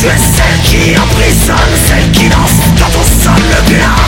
Tu es celle qui emprisonne, celle qui danse quand on sonne le bien.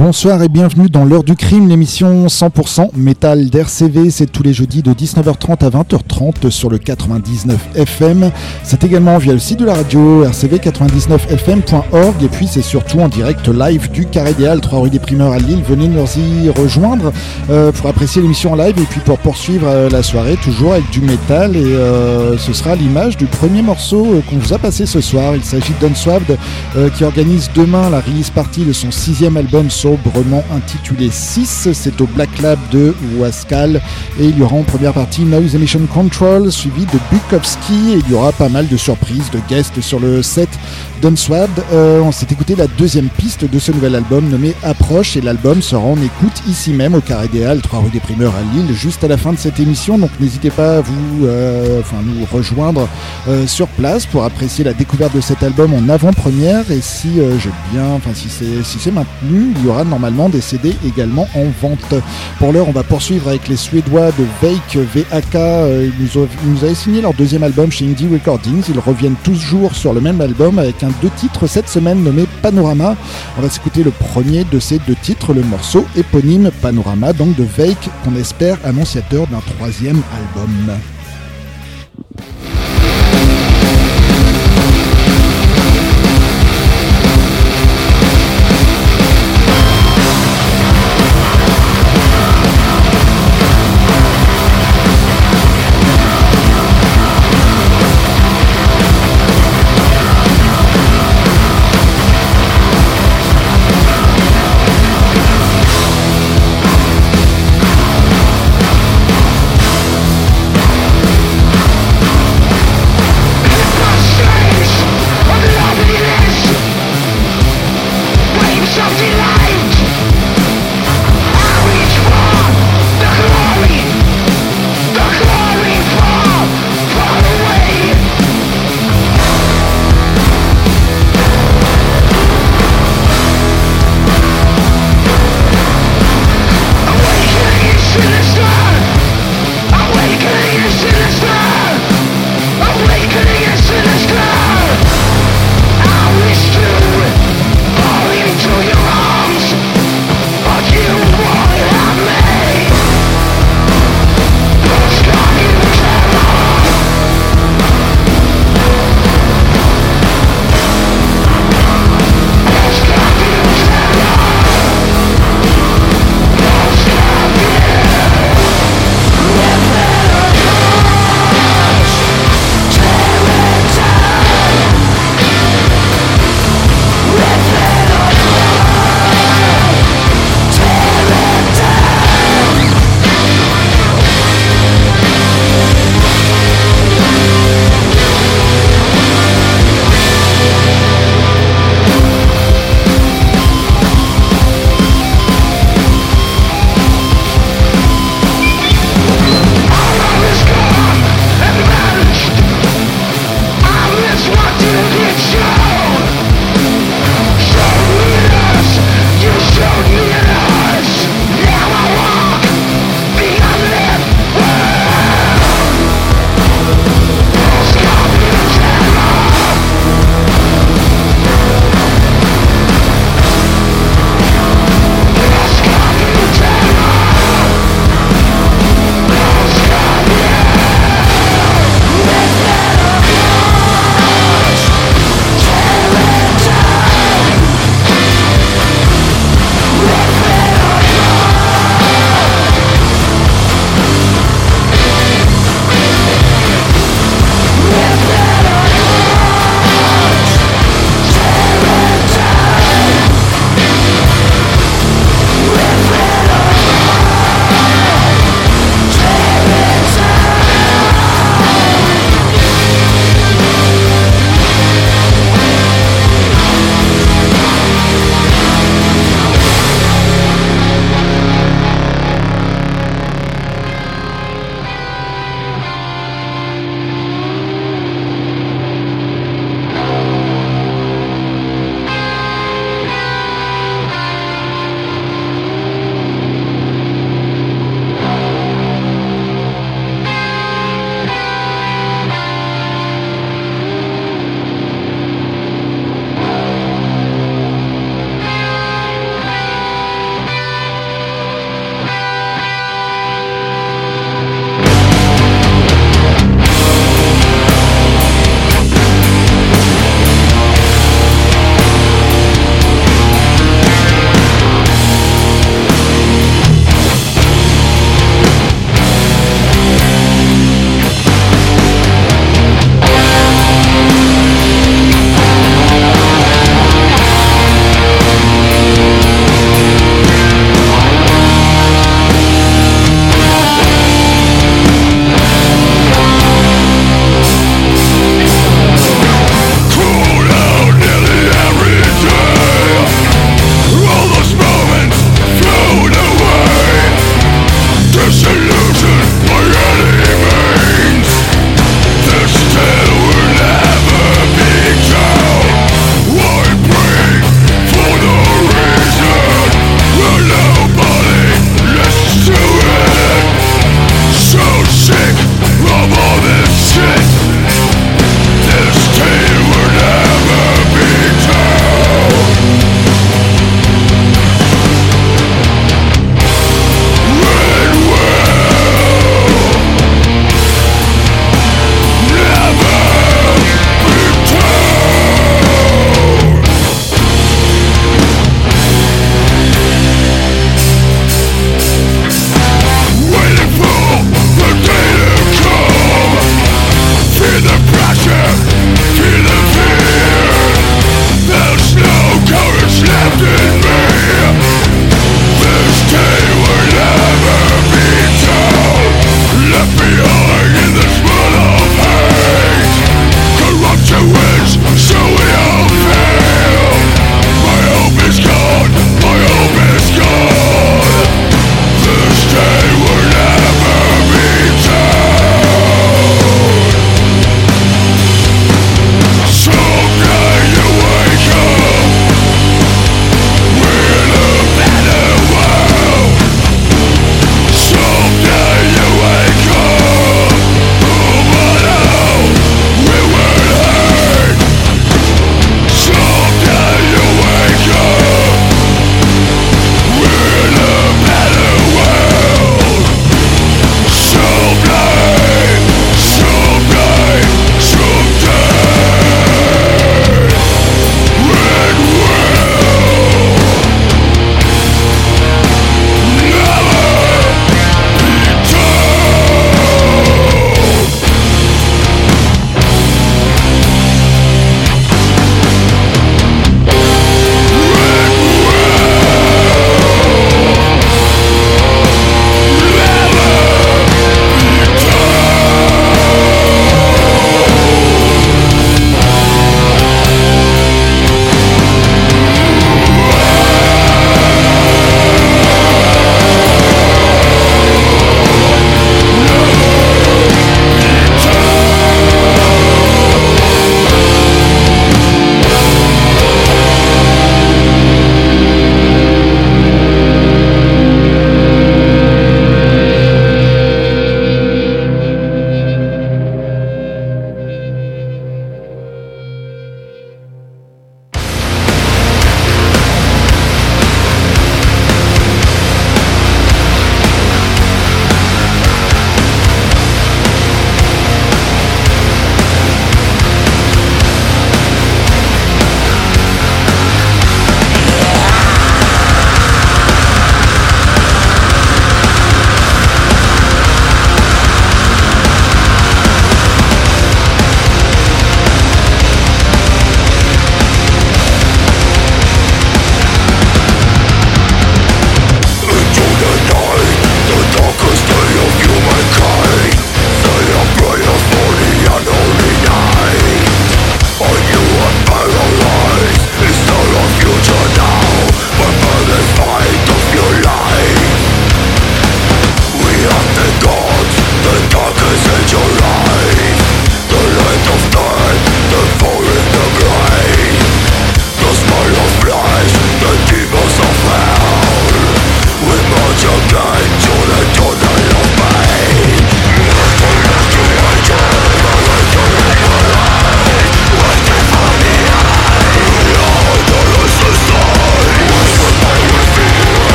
Bonsoir et bienvenue dans l'heure du crime, l'émission 100% métal d'RCV. C'est tous les jeudis de 19h30 à 20h30 sur le 99 FM. C'est également via le site de la radio rcv99fm.org et puis c'est surtout en direct live du Carré des Halles, 3 rue des Primeurs à Lille. Venez nous y rejoindre euh, pour apprécier l'émission en live et puis pour poursuivre euh, la soirée toujours avec du métal et euh, ce sera l'image du premier morceau qu'on vous a passé ce soir. Il s'agit d'Unswabbed qui organise demain la release party de son sixième album sobrement intitulé 6. C'est au Black Lab de Wascal. Et il y aura en première partie Noise Emission Control suivi de Bukowski. Et il y aura pas mal de surprises, de guests sur le set d'Unswad. Euh, on s'est écouté la deuxième piste de ce nouvel album nommé Approche et l'album sera en écoute ici même au Carré des Halles, 3 rue des Primeurs à Lille, juste à la fin de cette émission. Donc n'hésitez pas à vous, euh, enfin, nous rejoindre euh, sur place pour apprécier la découverte de cet album en avant-première. Et si j'ai bien, enfin si c'est si c'est maintenu, il y aura normalement des CD également en vente. Pour l'heure, on va poursuivre avec les Suédois de Veik VAK. Nous, ils nous avaient signé leur deuxième album chez Indie Recordings. Ils reviennent toujours sur le même album avec un deux titres cette semaine nommé Panorama. On va s'écouter le premier de ces deux titres, le morceau éponyme Panorama, donc de Veik, qu'on espère annonciateur d'un troisième album.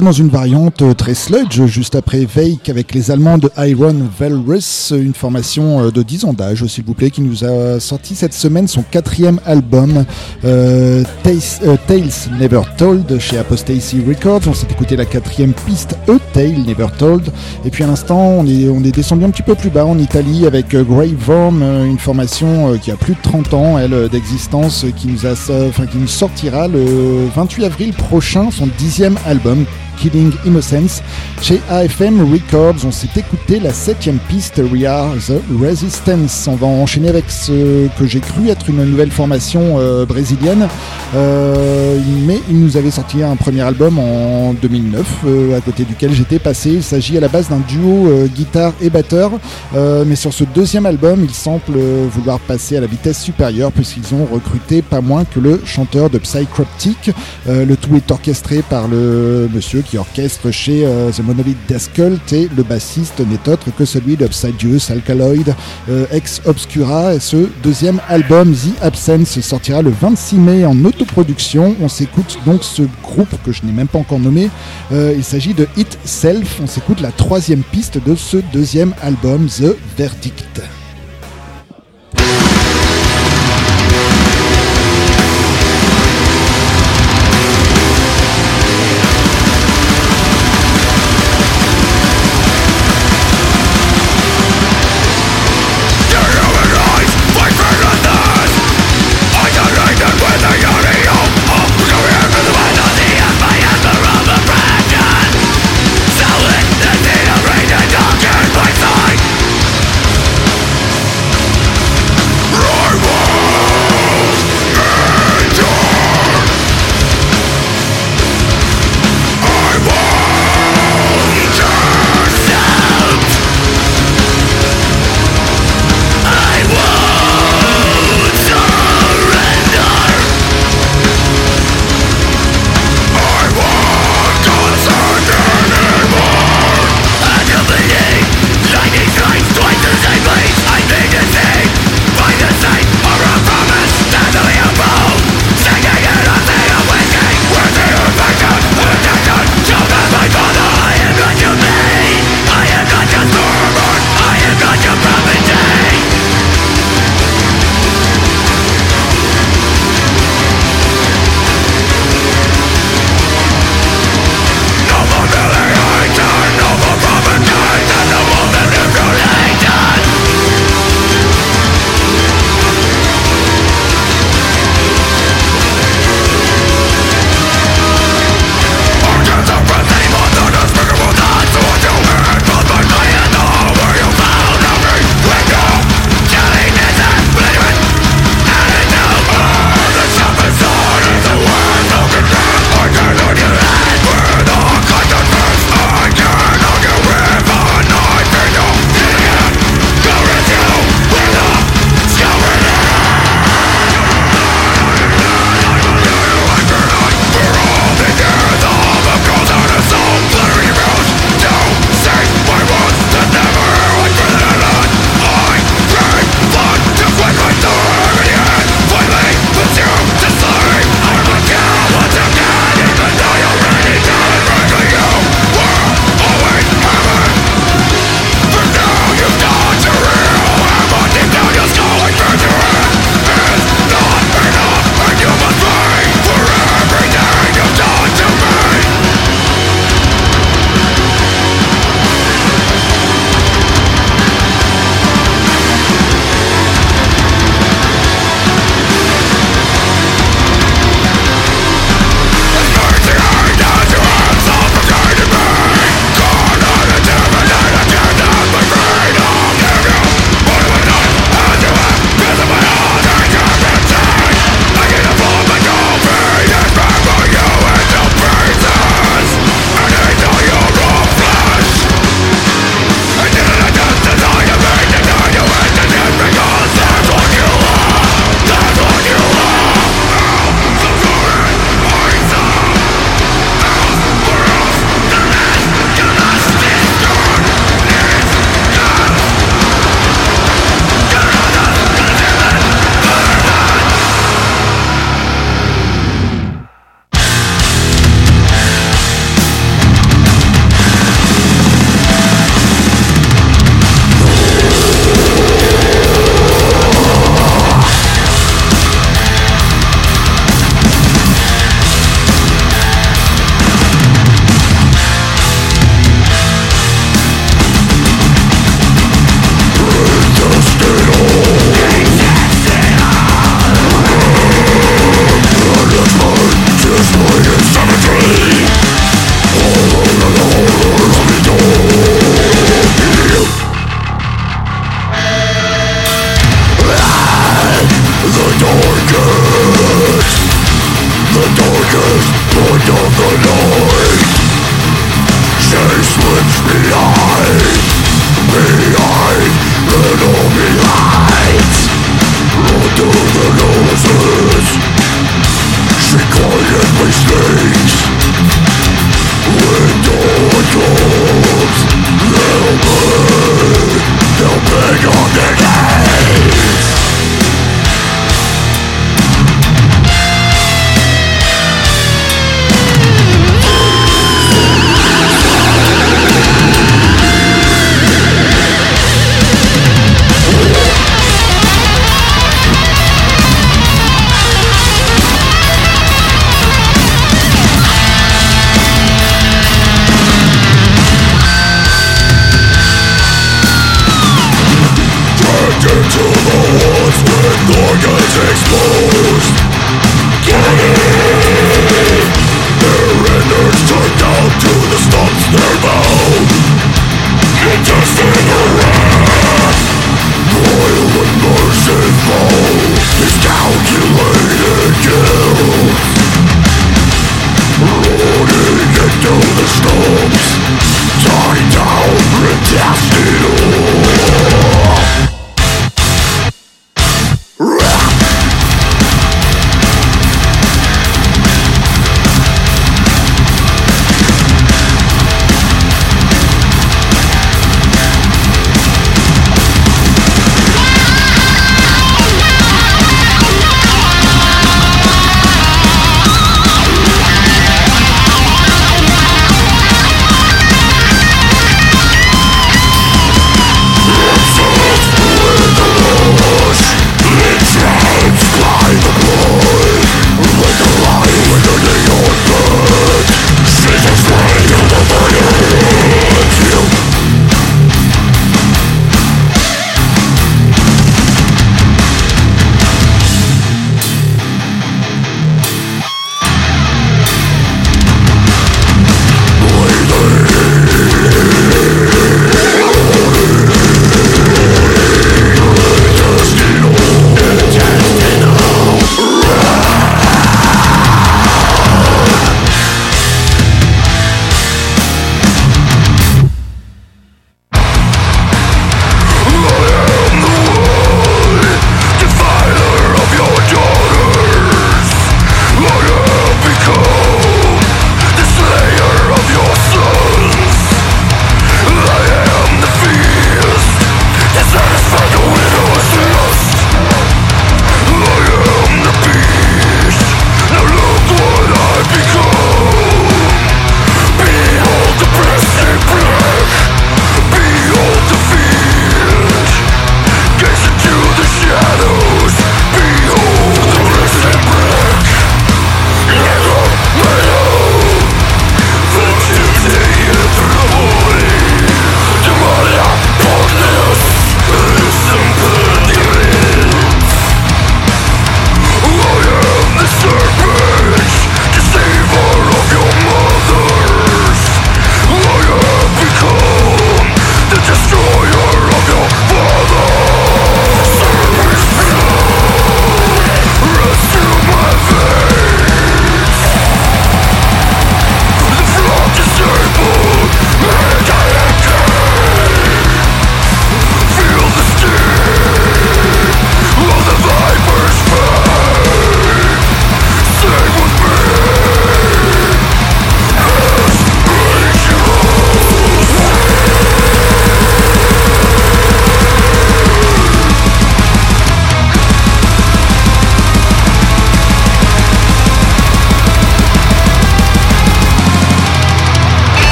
Dans une variante très sludge juste après Vake avec les Allemands de Iron Valrus, une formation de 10 ans d'âge s'il vous plaît, qui nous a sorti cette semaine son quatrième album Tales, Never Told chez Apostasy Records. On s'est écouté la quatrième piste A Tale Never Told. Et puis à l'instant, on est, descendu un petit peu plus bas en Italie avec Grave Worm, une formation qui a plus de 30 ans, d'existence, qui enfin, qui nous sortira le 28 avril prochain son dixième album Killing Innocence. Chez AFM Records, on s'est écouté la septième piste We Are The Resistance. On va enchaîner avec ce que j'ai cru être une nouvelle formation euh, brésilienne, euh, mais il nous avait sorti un premier album en 2009, euh, à côté duquel j'étais passé. Il s'agit à la base d'un duo guitare et batteur, mais sur ce deuxième album, il semble vouloir passer à la vitesse supérieure puisqu'ils ont recruté pas moins que le chanteur de Psychroptic. le tout est orchestré par le monsieur qui orchestre chez euh, The Monolith Death Cult et le bassiste n'est autre que celui d'Obsidious Alkaloid euh, ex Obscura. Ce deuxième album, The Absence, sortira le 26 mai en autoproduction. On s'écoute donc ce groupe que je n'ai même pas encore nommé. Euh, il s'agit de It Self. On s'écoute la troisième piste de ce deuxième album, The Verdict.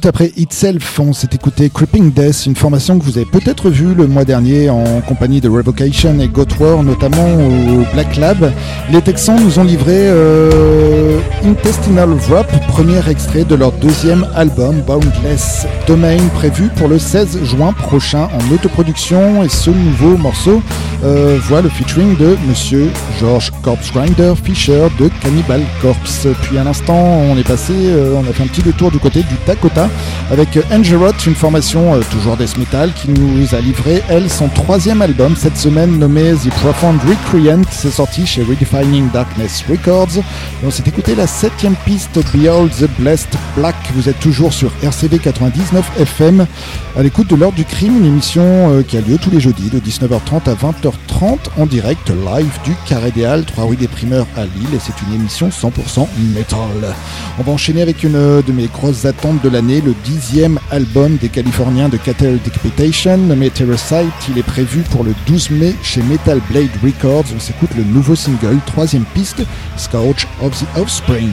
Juste après Itself, on s'est écouté Creeping Death, une formation que vous avez peut-être vue le mois dernier en compagnie de Revocation et War, notamment au Black Lab. Les Texans nous ont livré euh, Intestinal Wrap, premier extrait de leur deuxième album Boundless Domain, prévu pour le 16 juin prochain en autoproduction. Et ce nouveau morceau euh, voit le featuring de Monsieur George Corpse Grinder Fisher de Cannibal Corpse. Puis à l'instant, on est passé, euh, on a fait un petit détour du côté du Dakota avec Angeroth, une formation euh, toujours death metal qui nous a livré, elle, son troisième album cette semaine nommé The Profound Recreant. C'est sorti chez Redefining Darkness Records. On s'est écouté la septième piste Behold the Blessed Black. Vous êtes toujours sur RCV 99 FM à l'écoute de l'ordre du crime, une émission euh, qui a lieu tous les jeudis de 19h30 à 20h30 en direct live du Carré des Halles, 3 rue des Primeurs à Lille. Et c'est une émission 100% metal. On va enchaîner avec une euh, de mes grosses attentes de le dixième album des Californiens de Cattle Decapitation, nommé Terracite. Il est prévu pour le 12 mai chez Metal Blade Records. On s'écoute le nouveau single, troisième piste, Scourge of the Offspring.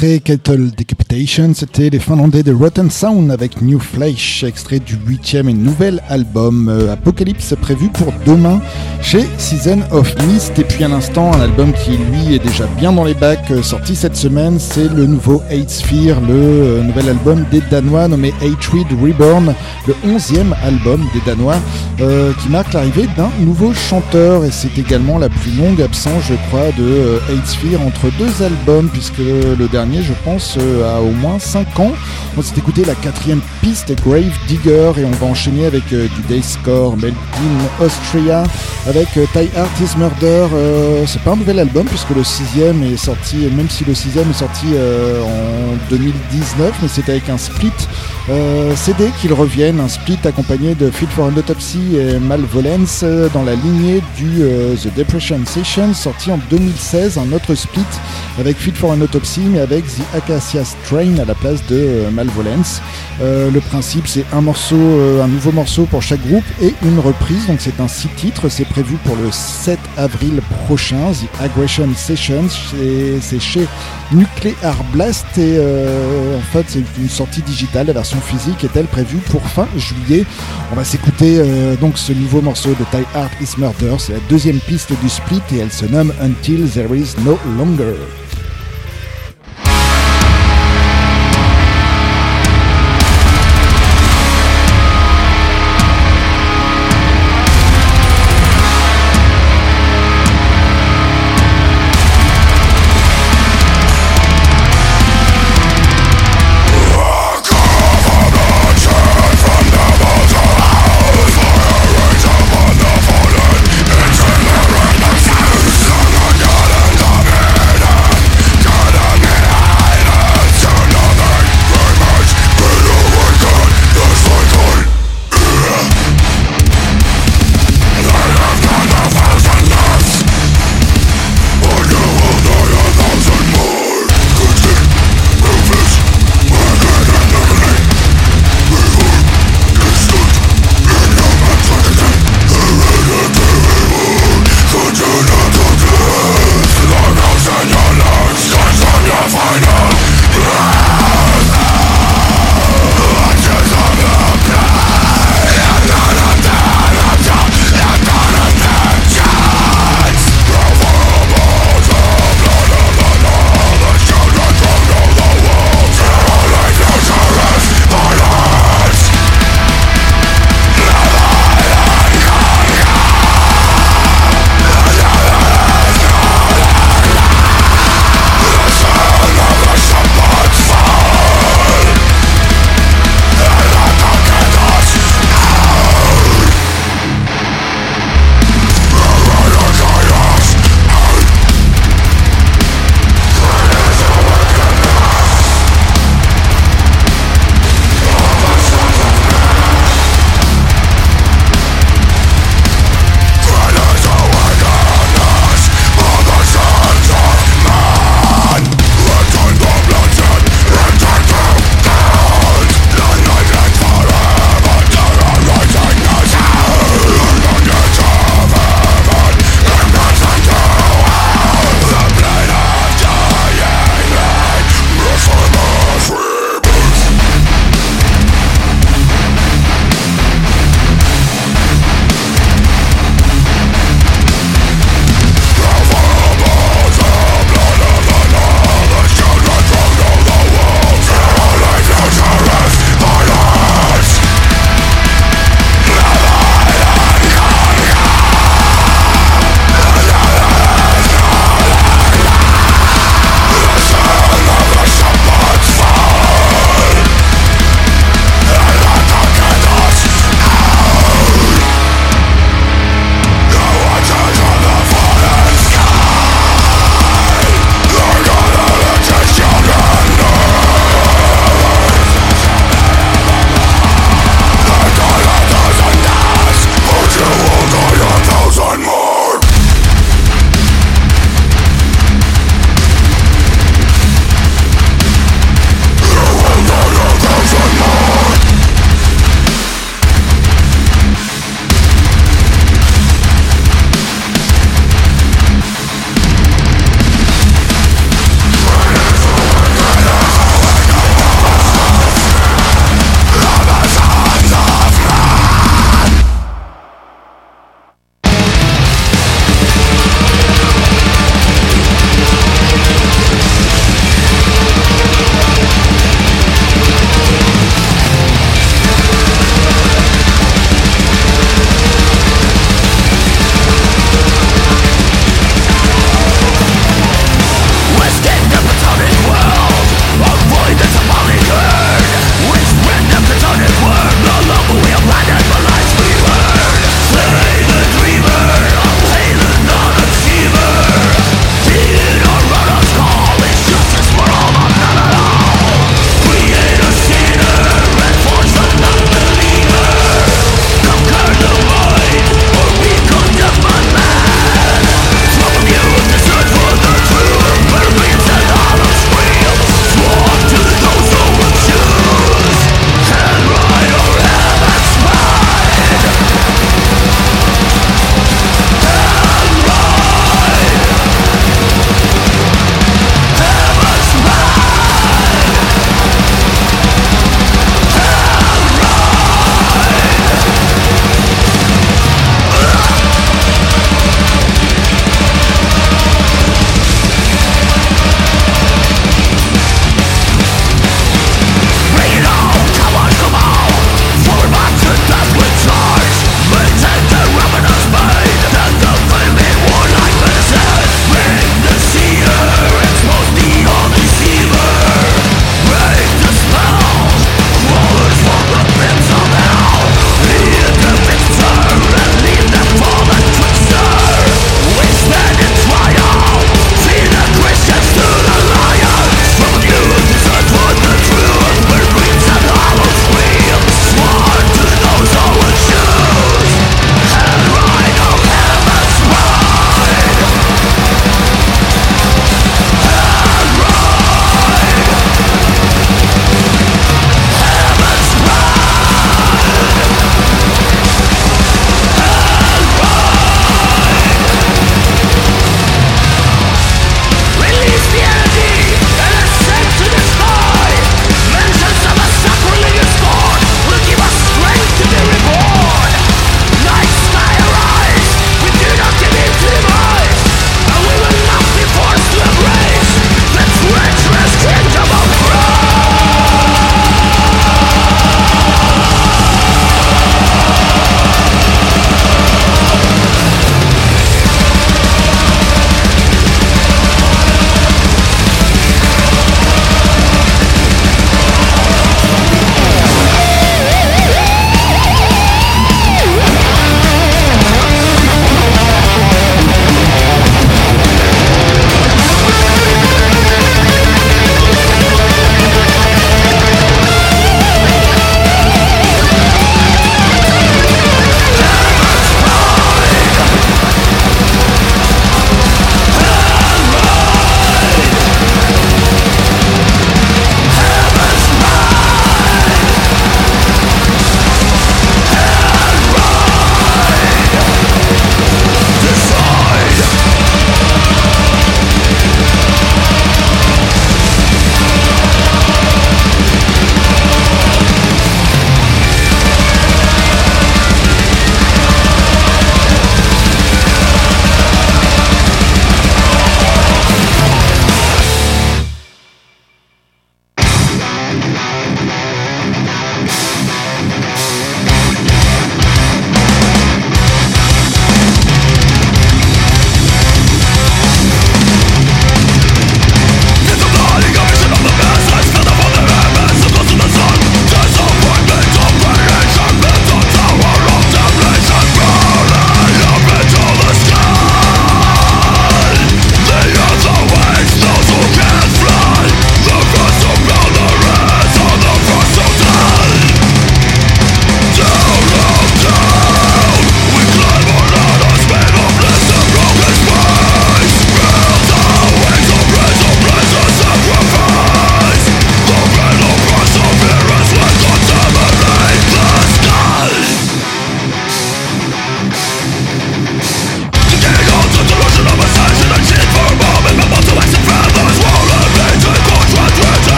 Après Kettle Decapitation, c'était les Finlandais de Rotten Sound avec New Flesh, extrait du huitième et nouvel album euh, Apocalypse prévu pour demain chez Season of Mist. Et puis à l'instant, un album qui lui est déjà bien dans les bacs, euh, sorti cette semaine, c'est le nouveau Hate Sphere, le euh, nouvel album des Danois nommé Hatred Reborn, le onzième album des Danois qui marque l'arrivée d'un nouveau chanteur. Et c'est également la plus longue absence, je crois, de Hate Sphere entre deux albums, puisque le dernier, je pense, euh, à au moins 5 ans. On s'est écouté la quatrième piste, Grave Digger, et on va enchaîner avec euh, du Day Score, Made Austria, avec euh, Tie Art is Murder. c'est pas un nouvel album, puisque le sixième est sorti, même si le sixième est sorti en 2019, mais c'était avec un split CD qu'ils reviennent, un split accompagné de Fit for an Autopsy et Malvolence dans la lignée du The Depression Session, sorti en 2016, un autre split avec Fit for an Autopsy, mais avec The Acacia Strain à la place de euh, Malvolence. Euh, le principe, c'est un morceau, euh, un nouveau morceau pour chaque groupe et une reprise. Donc c'est un six titres. C'est prévu pour le 7 avril prochain. The Aggression Sessions, c'est chez Nuclear Blast et en fait c'est une sortie digitale. La version physique est-elle prévue pour fin juillet? On va s'écouter donc ce nouveau morceau de Tie Art Is Murder. C'est la deuxième piste du split et elle se nomme Until There Is No Longer.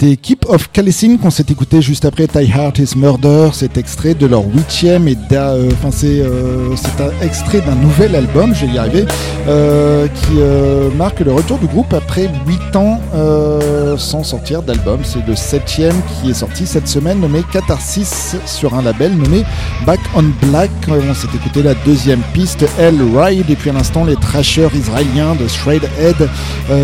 C'était Keep of Kalissin qu'on s'est écouté juste après Ty Heart is Murder. C'est extrait de leur huitième et euh, enfin c'est euh, c'est un extrait d'un nouvel album, je vais y arriver, euh, qui marque le retour du groupe après huit ans sans sortir d'album. C'est le septième qui est sorti cette semaine, nommé Catharsis sur un label nommé Back on Black. On s'est écouté la deuxième piste, Hell Ride, et puis à l'instant les trashers israéliens de Shred Head,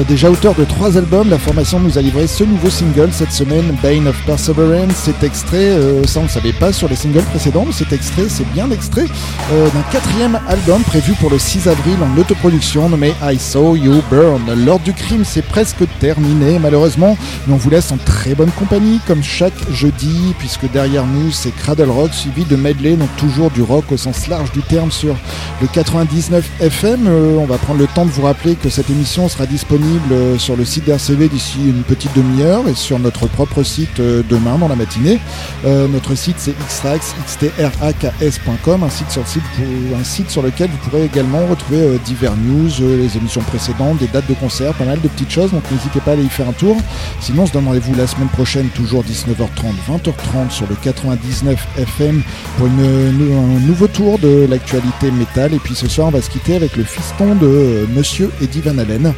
déjà auteur de trois albums. La formation nous a livré ce nouveau single cette semaine, Bane of Perseverance. Cet extrait, euh, ça on ne savait pas sur les singles précédents, mais cet extrait, c'est bien l'extrait euh, d'un quatrième album prévu pour le 6 avril en autoproduction nommé I Saw You Burn. L'ordre du crime, c'est presque terminé malheureusement, mais on vous laisse en très bonne compagnie comme chaque jeudi, puisque derrière nous c'est Cradle Rock suivi de medley, donc toujours du rock au sens large du terme sur le 99 FM. Euh, on va prendre le temps de vous rappeler que cette émission sera disponible sur le site d'RCV d'ici une petite demi-heure et sur notre propre site euh, demain dans la matinée. Euh, notre site c'est xtrax, xtraks.com, un site sur lequel vous pourrez également retrouver euh, divers news, les émissions précédentes, des dates de concert, pas mal de petites choses. Donc n'hésitez pas à aller y faire un tour. Sinon, on se donne rendez-vous la semaine prochaine, toujours 19h30, 20h30 sur le 99 FM pour un nouveau tour de l'actualité métal. Et puis ce soir, on va se quitter avec le fiston de Monsieur Eddie Van Halen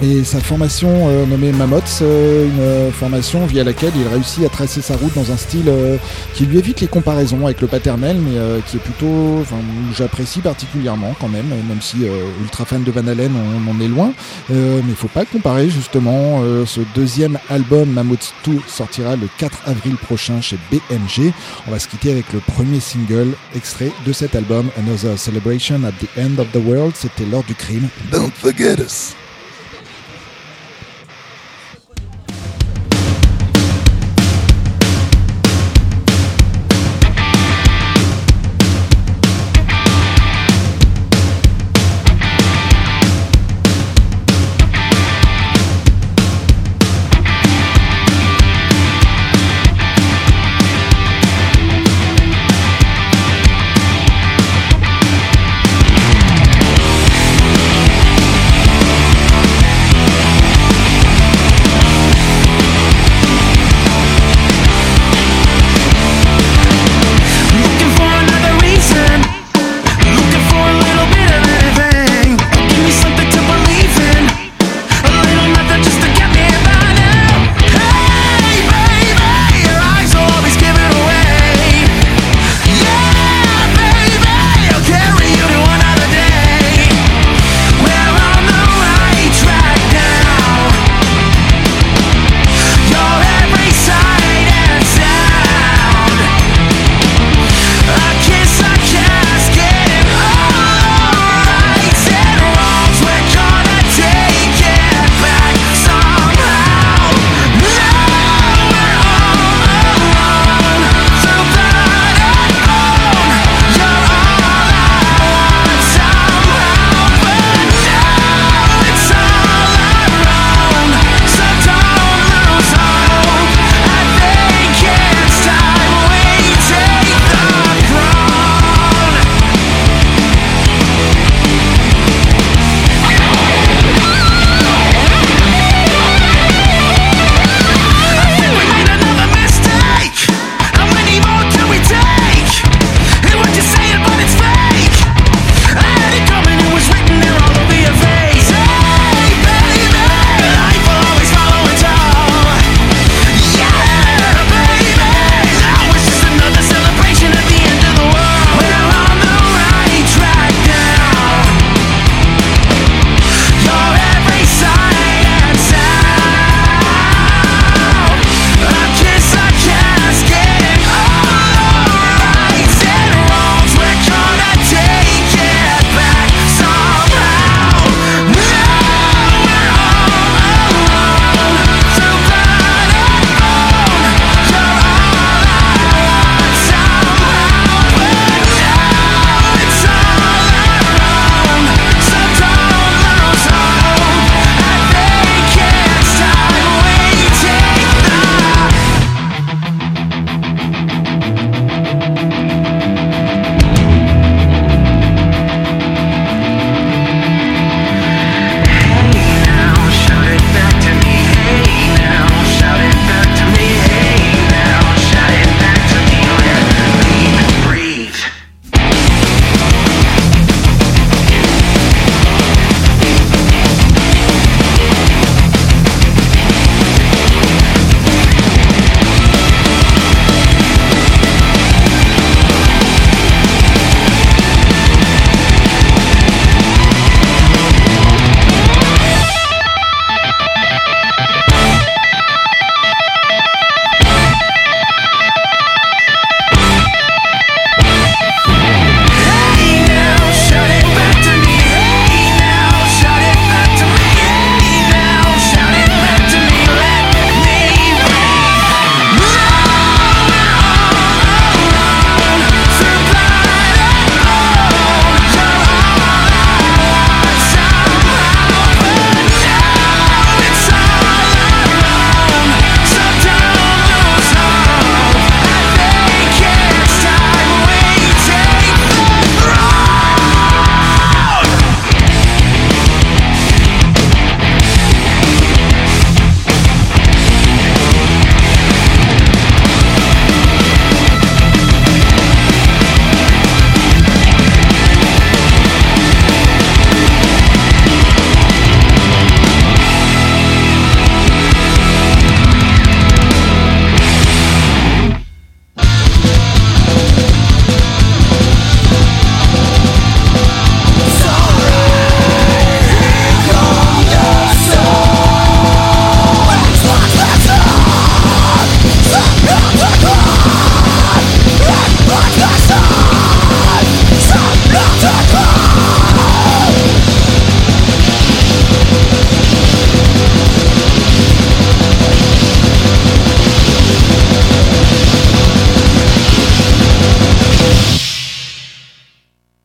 et sa formation euh, nommée Mammoth, euh, une euh, formation via laquelle il réussit à tracer sa route dans un style qui lui évite les comparaisons avec le paternel, mais qui est plutôt, enfin, j'apprécie particulièrement quand même, même si ultra fan de Van Halen, on, en est loin. mais faut pas comparer justement. ce deuxième album Mammoth 2 sortira le 4 avril prochain chez BMG. On va se quitter avec le premier single extrait de cet album, Another Celebration at the End of the World. C'était l'heure du crime. Don't forget us.